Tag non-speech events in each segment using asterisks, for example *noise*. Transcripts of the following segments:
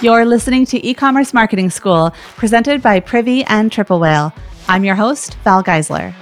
You're listening to e-commerce marketing school presented by Privy and Triple Whale. I'm your host, Val Geisler.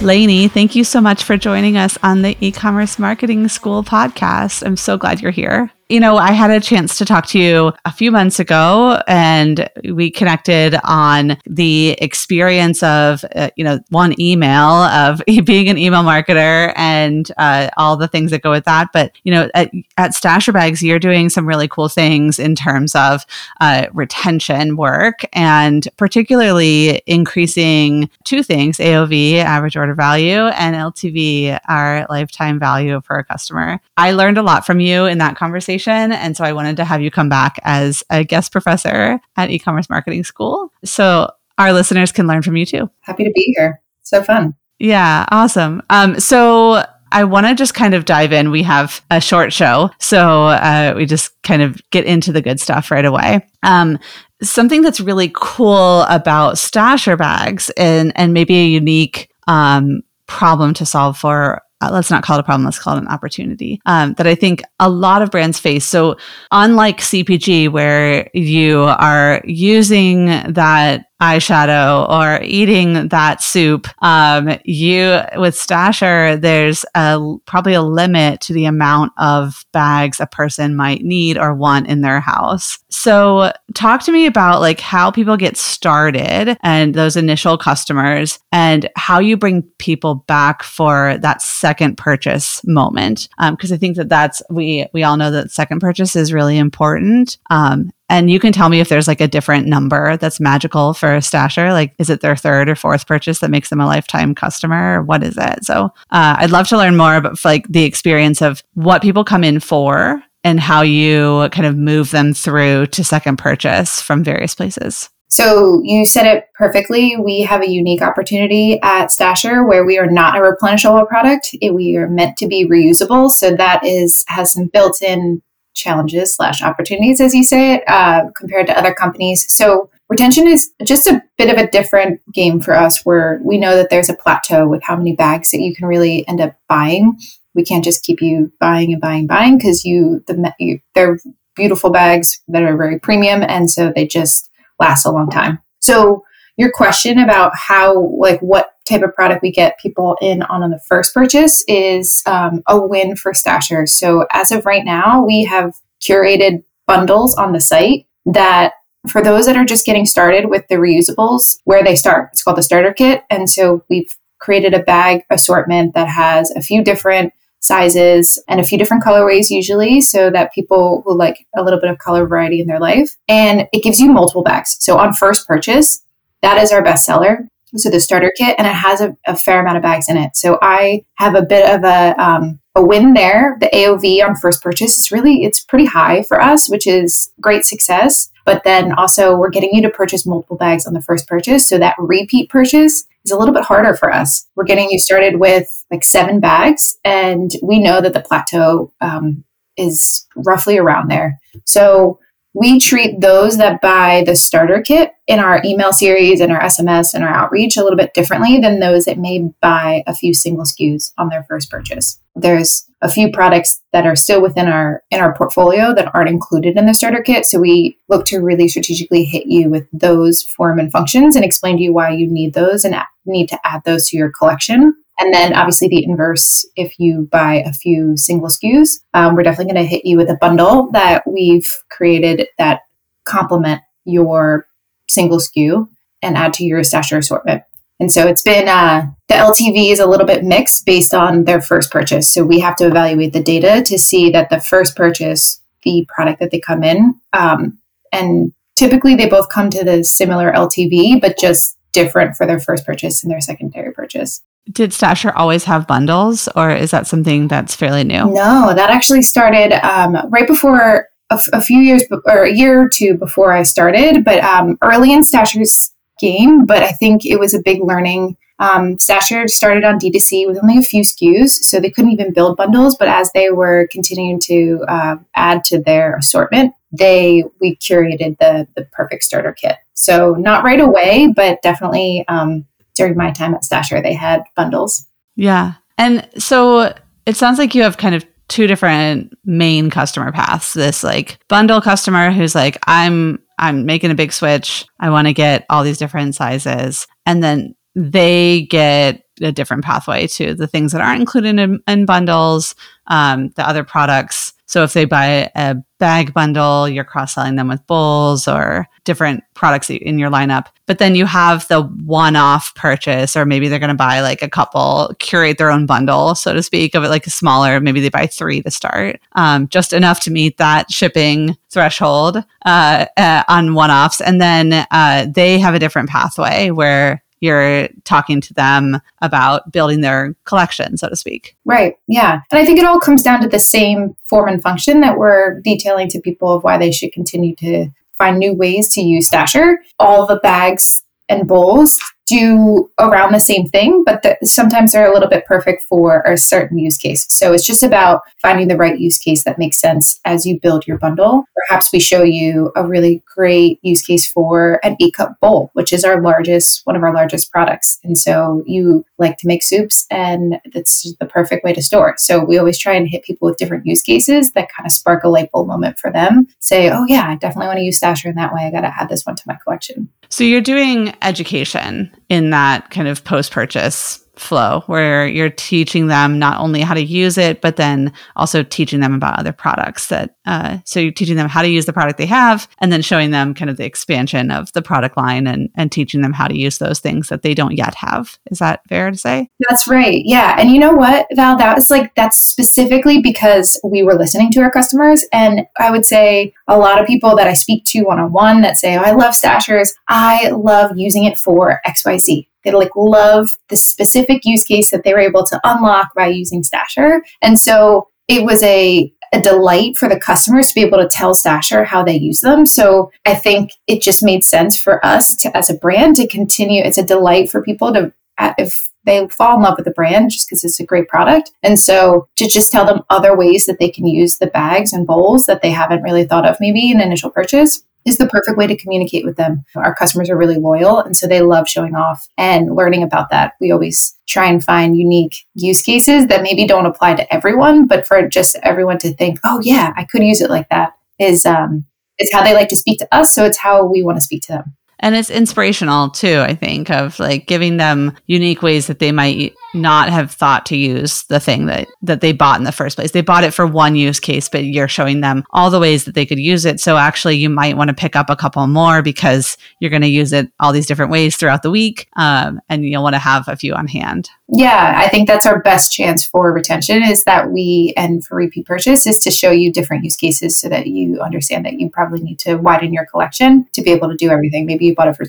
Lanie, thank you so much for joining us on the e-commerce marketing school podcast. I'm so glad you're here you know, I had a chance to talk to you a few months ago and we connected on the experience of, uh, you know, one email of *laughs* being an email marketer and uh, all the things that go with that. But, you know, at, at Stasher Bags, you're doing some really cool things in terms of uh, retention work and particularly increasing two things AOV, average order value, and LTV, our lifetime value for a customer. I learned a lot from you in that conversation and so I wanted to have you come back as a guest professor at e commerce marketing school. So our listeners can learn from you too. Happy to be here. So fun. Yeah, awesome. Um, so I want to just kind of dive in. We have a short show, so uh, we just kind of get into the good stuff right away. Um, something that's really cool about stasher bags and and maybe a unique um, problem to solve for uh, let's not call it a problem, let's call it an opportunity um, that I think a lot of brands face. So, unlike CPG, where you are using that eyeshadow or eating that soup. Um, you with Stasher, there's a, probably a limit to the amount of bags a person might need or want in their house. So talk to me about like how people get started and those initial customers and how you bring people back for that second purchase moment. Um, Because um, I think that that's we we all know that second purchase is really important. Um, and you can tell me if there's like a different number that's magical for a stasher. Like, is it their third or fourth purchase that makes them a lifetime customer? Or what is it? So, uh, I'd love to learn more about like the experience of what people come in for and how you kind of move them through to second purchase from various places. So you said it perfectly. We have a unique opportunity at Stasher where we are not a replenishable product. we are meant to be reusable. So that is has some built-in challenges slash opportunities, as you say it, uh, compared to other companies. So retention is just a bit of a different game for us, where we know that there's a plateau with how many bags that you can really end up buying. We can't just keep you buying and buying, buying because you the you, they're beautiful bags that are very premium, and so they just last a long time. So your question about how like what type of product we get people in on on the first purchase is um, a win for Stasher. So as of right now, we have curated bundles on the site that for those that are just getting started with the reusables, where they start, it's called the starter kit. And so we've created a bag assortment that has a few different sizes and a few different colorways usually so that people who like a little bit of color variety in their life and it gives you multiple bags so on first purchase that is our best seller so the starter kit, and it has a, a, fair amount of bags in it. So I have a bit of a um, a win there. The AOV on first purchase is really it's pretty high for us, which is great success. But then also we're getting you to purchase multiple bags on the first purchase, so that repeat purchase is a little bit harder for us. We're getting you started with like seven bags, and we know that the plateau um, is roughly around there. So we treat those that buy the starter kit in our email series and our SMS and our outreach a little bit differently than those that may buy a few single SKUs on their first purchase. There's a few products that are still within our in our portfolio that aren't included in the starter kit, so we look to really strategically hit you with those form and functions and explain to you why you need those and need to add those to your collection and then obviously the inverse, if you buy a few single SKUs, um, we're definitely going to hit you with a bundle that we've created that complement your single SKU and add to your stasher assortment. And so it's been uh, the LTV is a little bit mixed based on their first purchase. So we have to evaluate the data to see that the first purchase, the product that they come in, um, and typically they both come to the similar LTV, but just different for their first purchase and their secondary purchase. Did Stasher always have bundles, or is that something that's fairly new? No, that actually started um, right before a, f- a few years be- or a year or two before I started, but um, early in Stasher's game. But I think it was a big learning. Um, Stasher started on D2C with only a few SKUs, so they couldn't even build bundles. But as they were continuing to uh, add to their assortment, they we curated the the perfect starter kit. So not right away, but definitely um, during my time at Stasher, they had bundles. Yeah. And so it sounds like you have kind of two different main customer paths. This like bundle customer who's like, I'm I'm making a big switch. I want to get all these different sizes. And then they get a different pathway to the things that aren't included in, in bundles, um, the other products so if they buy a bag bundle, you're cross selling them with bowls or different products in your lineup. But then you have the one off purchase, or maybe they're going to buy like a couple, curate their own bundle, so to speak, of it like a smaller, maybe they buy three to start, um, just enough to meet that shipping threshold uh, uh, on one offs. And then uh, they have a different pathway where you're talking to them about building their collection, so to speak. Right. Yeah. And I think it all comes down to the same form and function that we're detailing to people of why they should continue to find new ways to use Stasher. All the bags and bowls do around the same thing, but the, sometimes they're a little bit perfect for a certain use case. So it's just about finding the right use case that makes sense as you build your bundle. Perhaps we show you a really great use case for an eight cup bowl, which is our largest, one of our largest products. And so you like to make soups, and that's the perfect way to store. It. So we always try and hit people with different use cases that kind of spark a light bulb moment for them. Say, oh, yeah, I definitely want to use Stasher in that way. I got to add this one to my collection. So you're doing education in that kind of post purchase flow where you're teaching them not only how to use it but then also teaching them about other products that uh, so you're teaching them how to use the product they have and then showing them kind of the expansion of the product line and and teaching them how to use those things that they don't yet have. Is that fair to say? That's right. Yeah. And you know what val? That was like that's specifically because we were listening to our customers. And i would say a lot of people that i speak to one-on-one that say oh, i love stashers. I love using it for xyz they like love the specific use case that they were able to unlock by using Stasher. And so it was a a delight for the customers to be able to tell Stasher how they use them. So I think it just made sense for us to, as a brand, to continue. It's a delight for people to, uh, if they fall in love with the brand, just because it's a great product. And so to just tell them other ways that they can use the bags and bowls that they haven't really thought of maybe in initial purchase is the perfect way to communicate with them. Our customers are really loyal, and so they love showing off and learning about that. We always try and find unique use cases that maybe don't apply to everyone, but for just everyone to think, oh, yeah, I could use it like that is um, is how they like to speak to us. So it's how we want to speak to them and it's inspirational too i think of like giving them unique ways that they might not have thought to use the thing that that they bought in the first place. They bought it for one use case but you're showing them all the ways that they could use it. So actually you might want to pick up a couple more because you're going to use it all these different ways throughout the week um, and you'll want to have a few on hand. Yeah i think that's our best chance for retention is that we and for repeat purchase is to show you different use cases so that you understand that you probably need to widen your collection to be able to do everything. Maybe you bought it for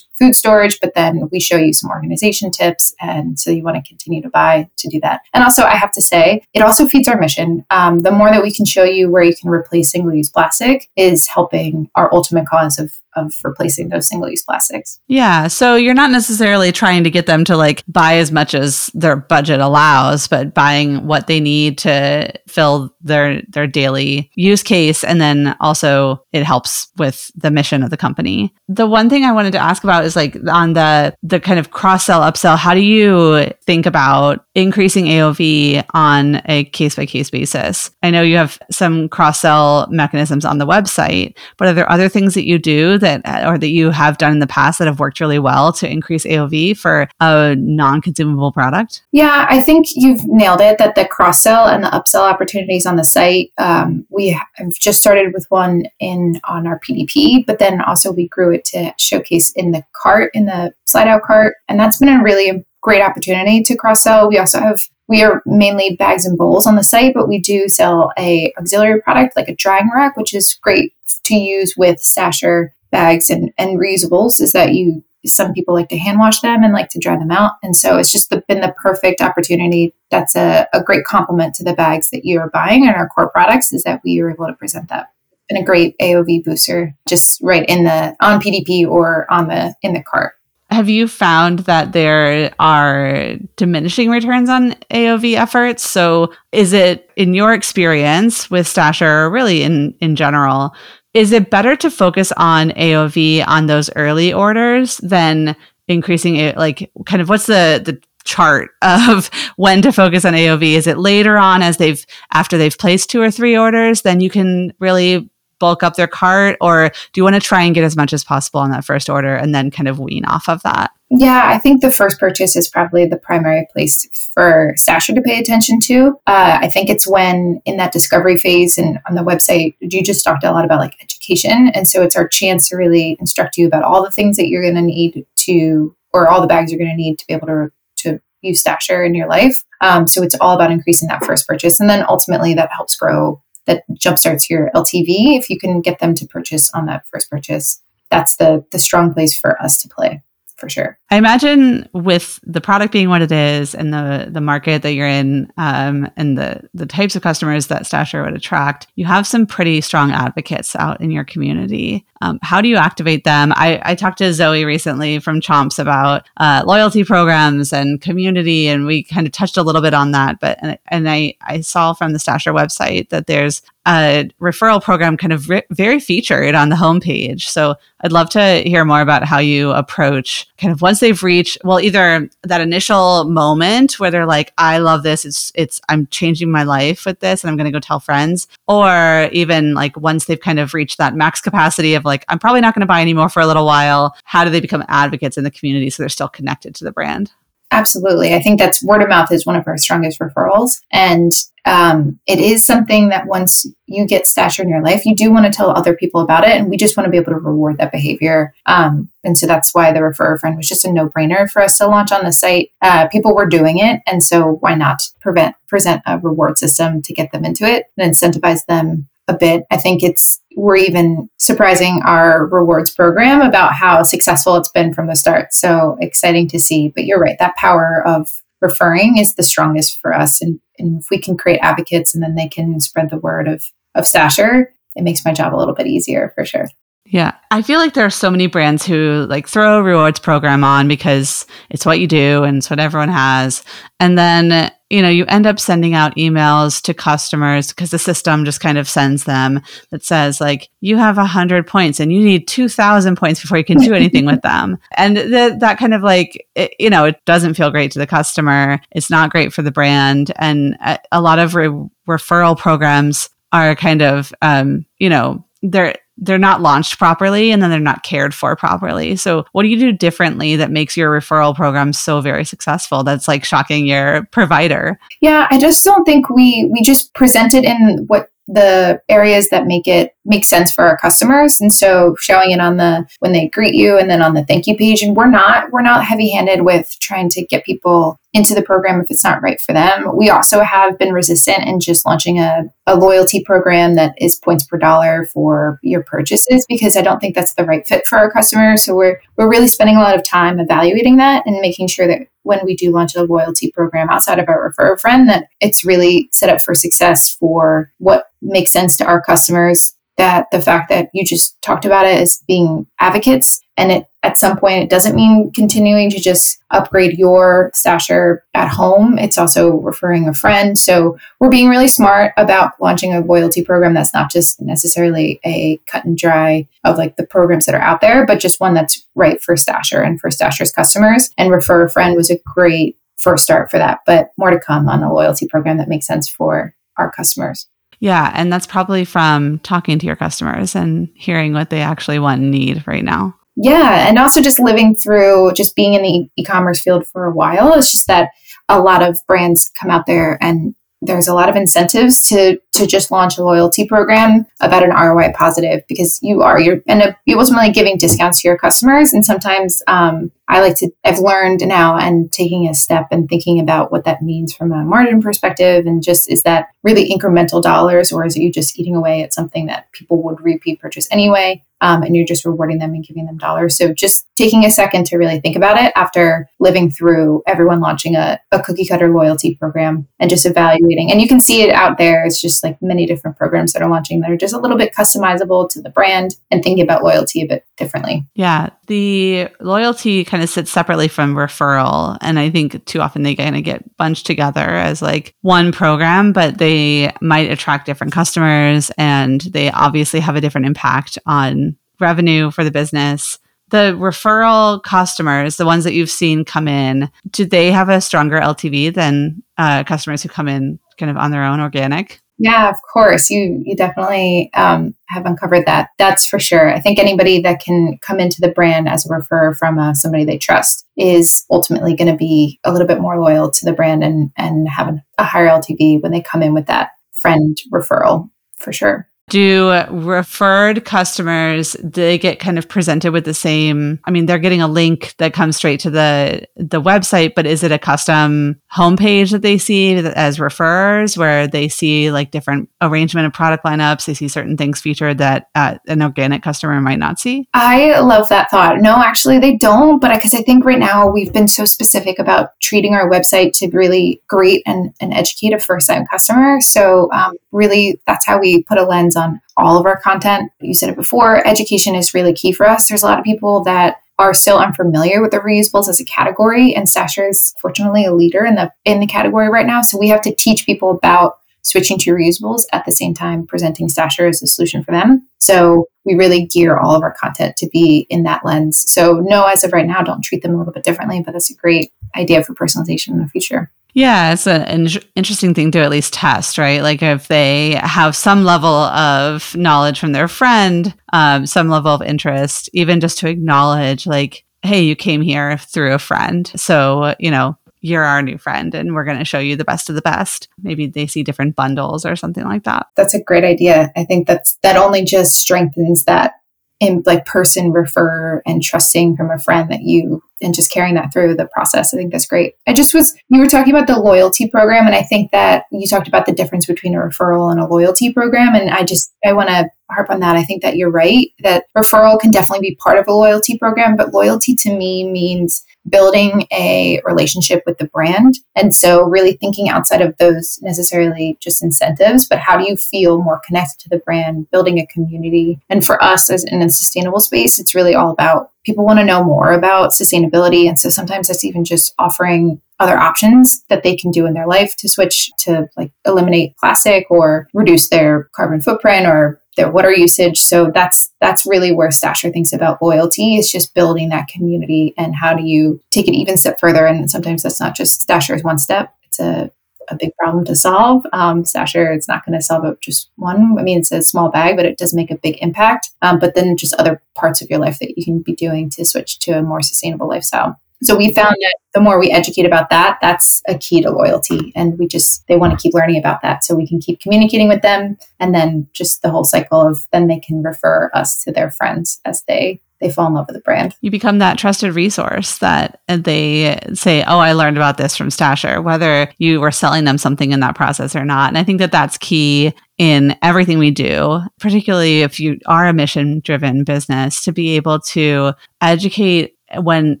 food storage, but then we show you some organization tips. And so you want to continue to buy to do that. And also, I have to say, it also feeds our mission. Um, the more that we can show you where you can replace single use plastic is helping our ultimate cause of of replacing those single use plastics. Yeah. So you're not necessarily trying to get them to like buy as much as their budget allows, but buying what they need to fill their their daily use case and then also it helps with the mission of the company. The one thing I wanted to ask about is like on the the kind of cross sell upsell, how do you think about increasing AOV on a case by case basis? I know you have some cross sell mechanisms on the website, but are there other things that you do that or that you have done in the past that have worked really well to increase AOV for a non-consumable product? Yeah, I think you've nailed it. That the cross sell and the upsell opportunities on the site. Um, we have just started with one in on our PDP, but then also we grew it to showcase in the cart in the slide out cart, and that's been a really great opportunity to cross sell. We also have we are mainly bags and bowls on the site, but we do sell a auxiliary product like a drying rack, which is great to use with stasher bags and, and reusables is that you some people like to hand wash them and like to dry them out. And so it's just the, been the perfect opportunity. That's a, a great complement to the bags that you're buying and our core products is that we are able to present that. Been a great aov booster just right in the on pdp or on the in the cart. Have you found that there are diminishing returns on AOV efforts? So, is it in your experience with Stasher, or really in in general, is it better to focus on AOV on those early orders than increasing it? Like, kind of, what's the the chart *laughs* of when to focus on AOV? Is it later on as they've after they've placed two or three orders, then you can really bulk up their cart or do you want to try and get as much as possible on that first order and then kind of wean off of that? Yeah, I think the first purchase is probably the primary place for Stasher to pay attention to. Uh, I think it's when in that discovery phase and on the website, you just talked a lot about like education. And so it's our chance to really instruct you about all the things that you're going to need to, or all the bags you're going to need to be able to, to use Stasher in your life. Um, so it's all about increasing that first purchase. And then ultimately that helps grow that jumpstarts your LTV if you can get them to purchase on that first purchase. That's the the strong place for us to play for sure. I imagine with the product being what it is and the the market that you're in um, and the the types of customers that Stasher would attract, you have some pretty strong advocates out in your community. Um, how do you activate them? I, I, talked to Zoe recently from Chomps about uh, loyalty programs and community, and we kind of touched a little bit on that. But and, and I I saw from the Stasher website that there's a referral program kind of re- very featured on the homepage. So I'd love to hear more about how you approach kind of once they've reached well either that initial moment where they're like I love this it's it's I'm changing my life with this and I'm going to go tell friends or even like once they've kind of reached that max capacity of like I'm probably not going to buy anymore for a little while how do they become advocates in the community so they're still connected to the brand? Absolutely. I think that's word of mouth is one of our strongest referrals. And um, it is something that once you get Stasher in your life, you do want to tell other people about it. And we just want to be able to reward that behavior. Um, and so that's why the refer a friend was just a no brainer for us to launch on the site. Uh, people were doing it. And so why not prevent, present a reward system to get them into it and incentivize them a bit. I think it's we're even surprising our rewards program about how successful it's been from the start. So exciting to see. But you're right, that power of referring is the strongest for us. And, and if we can create advocates and then they can spread the word of of Stasher, it makes my job a little bit easier for sure. Yeah. I feel like there are so many brands who like throw a rewards program on because it's what you do and it's what everyone has. And then, you know, you end up sending out emails to customers because the system just kind of sends them that says like, you have a hundred points and you need 2000 points before you can do anything with *laughs* them. And the, that kind of like, it, you know, it doesn't feel great to the customer. It's not great for the brand. And a, a lot of re- referral programs are kind of, um, you know, they're, they're not launched properly and then they're not cared for properly. So, what do you do differently that makes your referral program so very successful? That's like shocking your provider. Yeah, I just don't think we we just present it in what the areas that make it make sense for our customers. And so showing it on the when they greet you and then on the thank you page. And we're not we're not heavy handed with trying to get people into the program if it's not right for them. We also have been resistant in just launching a, a loyalty program that is points per dollar for your purchases because i don't think that's the right fit for our customers. So we're we're really spending a lot of time evaluating that and making sure that when we do launch a loyalty program outside of our refer a friend that it's really set up for success for what makes sense to our customers that the fact that you just talked about it as being advocates and it at some point it doesn't mean continuing to just upgrade your stasher at home it's also referring a friend so we're being really smart about launching a loyalty program that's not just necessarily a cut and dry of like the programs that are out there but just one that's right for stasher and for stasher's customers and refer a friend was a great first start for that but more to come on a loyalty program that makes sense for our customers yeah. And that's probably from talking to your customers and hearing what they actually want and need right now. Yeah. And also just living through just being in the e commerce field for a while. It's just that a lot of brands come out there and there's a lot of incentives to to just launch a loyalty program about an ROI positive because you are you're and you're ultimately giving discounts to your customers and sometimes um, I like to I've learned now and taking a step and thinking about what that means from a margin perspective and just is that really incremental dollars or is it you just eating away at something that people would repeat purchase anyway um, and you're just rewarding them and giving them dollars. So just taking a second to really think about it after living through everyone launching a, a cookie cutter loyalty program and just evaluating. And you can see it out there. It's just like many different programs that are launching that are just a little bit customizable to the brand and thinking about loyalty a bit differently. Yeah. The loyalty kind of sits separately from referral. And I think too often they kind of get bunched together as like one program, but they might attract different customers and they obviously have a different impact on revenue for the business. the referral customers, the ones that you've seen come in, do they have a stronger LTV than uh, customers who come in kind of on their own organic? Yeah, of course. You you definitely um, have uncovered that. That's for sure. I think anybody that can come into the brand as a referrer from uh, somebody they trust is ultimately going to be a little bit more loyal to the brand and and have a higher LTV when they come in with that friend referral for sure do referred customers they get kind of presented with the same i mean they're getting a link that comes straight to the the website but is it a custom homepage that they see as referrers where they see like different arrangement of product lineups they see certain things featured that uh, an organic customer might not see i love that thought no actually they don't but because I, I think right now we've been so specific about treating our website to really greet and, and educate a first time customer so um, really that's how we put a lens on all of our content. You said it before, education is really key for us. There's a lot of people that are still unfamiliar with the reusables as a category and Stasher is fortunately a leader in the in the category right now. So we have to teach people about switching to reusables at the same time presenting Stasher as a solution for them. So we really gear all of our content to be in that lens. So no, as of right now, don't treat them a little bit differently, but that's a great idea for personalization in the future. Yeah, it's an in- interesting thing to at least test, right? Like if they have some level of knowledge from their friend, um, some level of interest, even just to acknowledge, like, hey, you came here through a friend. So, you know, you're our new friend and we're going to show you the best of the best. Maybe they see different bundles or something like that. That's a great idea. I think that's that only just strengthens that in like person refer and trusting from a friend that you and just carrying that through the process. I think that's great. I just was you were talking about the loyalty program and I think that you talked about the difference between a referral and a loyalty program and I just I want to harp on that. I think that you're right that referral can definitely be part of a loyalty program, but loyalty to me means building a relationship with the brand. And so, really thinking outside of those necessarily just incentives, but how do you feel more connected to the brand, building a community? And for us, as in a sustainable space, it's really all about people want to know more about sustainability. And so, sometimes that's even just offering other options that they can do in their life to switch to like eliminate plastic or reduce their carbon footprint or their water usage. So that's that's really where Stasher thinks about loyalty is just building that community and how do you take it even step further. And sometimes that's not just Stasher's one step; it's a a big problem to solve. Um, Stasher, it's not going to solve it just one. I mean, it's a small bag, but it does make a big impact. Um, but then just other parts of your life that you can be doing to switch to a more sustainable lifestyle. So we found that the more we educate about that, that's a key to loyalty. And we just, they want to keep learning about that so we can keep communicating with them. And then just the whole cycle of then they can refer us to their friends as they they fall in love with the brand. You become that trusted resource that they say, "Oh, I learned about this from Stasher," whether you were selling them something in that process or not. And I think that that's key in everything we do, particularly if you are a mission-driven business, to be able to educate when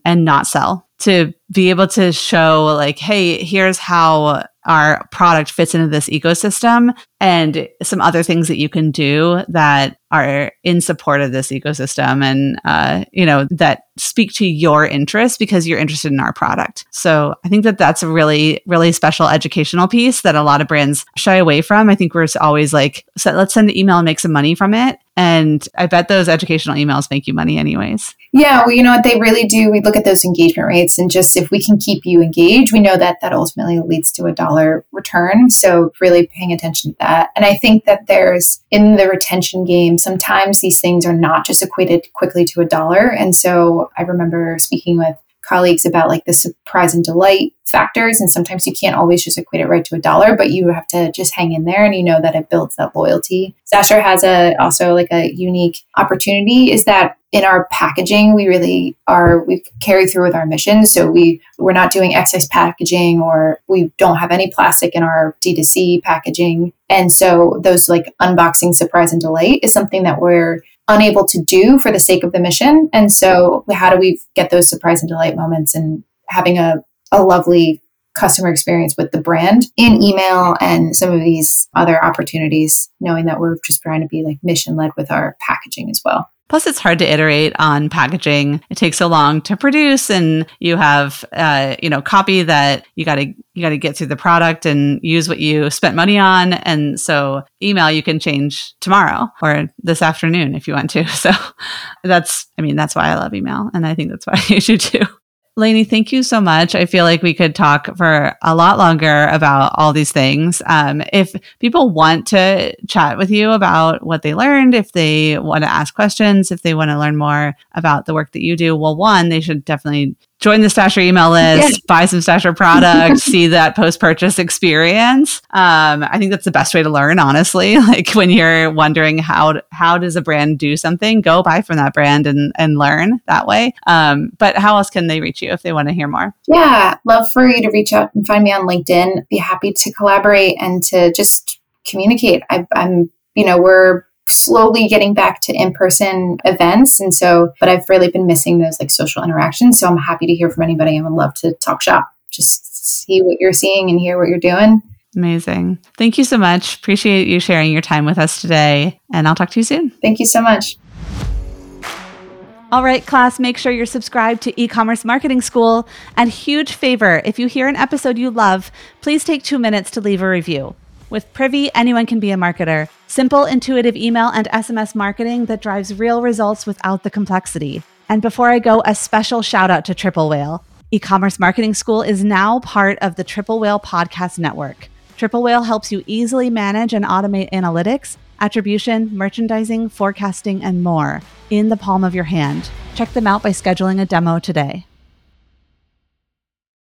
and not sell to be able to show like hey here's how our product fits into this ecosystem and some other things that you can do that are in support of this ecosystem and uh, you know that speak to your interests because you're interested in our product. So i think that that's a really really special educational piece that a lot of brands shy away from. I think we're always like so let's send an email and make some money from it. And i bet those educational emails make you money anyways. Yeah well you know what? They really do. We look at those engagement rates and just if we can keep you engaged we know that that ultimately leads to a dollar return so really paying attention to that. And I think that there's in the retention game, sometimes these things are not just equated quickly to a dollar. And so I remember speaking with colleagues about like the surprise and delight factors and sometimes you can't always just equate it right to a dollar but you have to just hang in there and you know that it builds that loyalty. Stasher has a also like a unique opportunity is that in our packaging we really are we carry through with our mission. So we we're not doing excess packaging or we don't have any plastic in our d2c packaging. And so those like unboxing surprise and delight is something that we're unable to do for the sake of the mission. And so, how do we get those surprise and delight moments and having a, a lovely customer experience with the brand in email and some of these other opportunities, knowing that we're just trying to be like mission led with our packaging as well. Plus, it's hard to iterate on packaging. It takes so long to produce, and you have, uh, you know, copy that you got to you got to get through the product and use what you spent money on. And so, email you can change tomorrow or this afternoon if you want to. *laughs* So, that's, I mean, that's why I love email, and I think that's why *laughs* you should too. Lanie, thank you so much. I feel like we could talk for a lot longer about all these things. Um, if people want to chat with you about what they learned, if they want to ask questions, if they want to learn more about the work that you do, well, one, they should definitely join the Stasher email list, buy some Stasher products, *laughs* see that post purchase experience. Um, I think that's the best way to learn, honestly. *laughs* Like when you're wondering how how does a brand do something, go buy from that brand and and learn that way. Um, but how else can they reach you if they want to hear more? Yeah, love for you to reach out and find me on LinkedIn. Be happy to collaborate and to just communicate. I, I'm you know we're slowly getting back to in-person events. And so but i've really been missing those like social interactions. So i'm happy to hear from anybody. And would love to talk shop just see what you're seeing and hear what you're doing. Amazing. Thank you so much. Appreciate you sharing your time with us today and i'll talk to you soon. Thank you so much. All right, class, make sure you're subscribed to e-commerce marketing school. And huge favor, if you hear an episode you love, please take two minutes to leave a review. With Privy, anyone can be a marketer. Simple, intuitive email and SMS marketing that drives real results without the complexity. And before I go, a special shout out to Triple Whale. E commerce marketing school is now part of the Triple Whale podcast network. Triple Whale helps you easily manage and automate analytics, attribution, merchandising, forecasting, and more in the palm of your hand. Check them out by scheduling a demo today.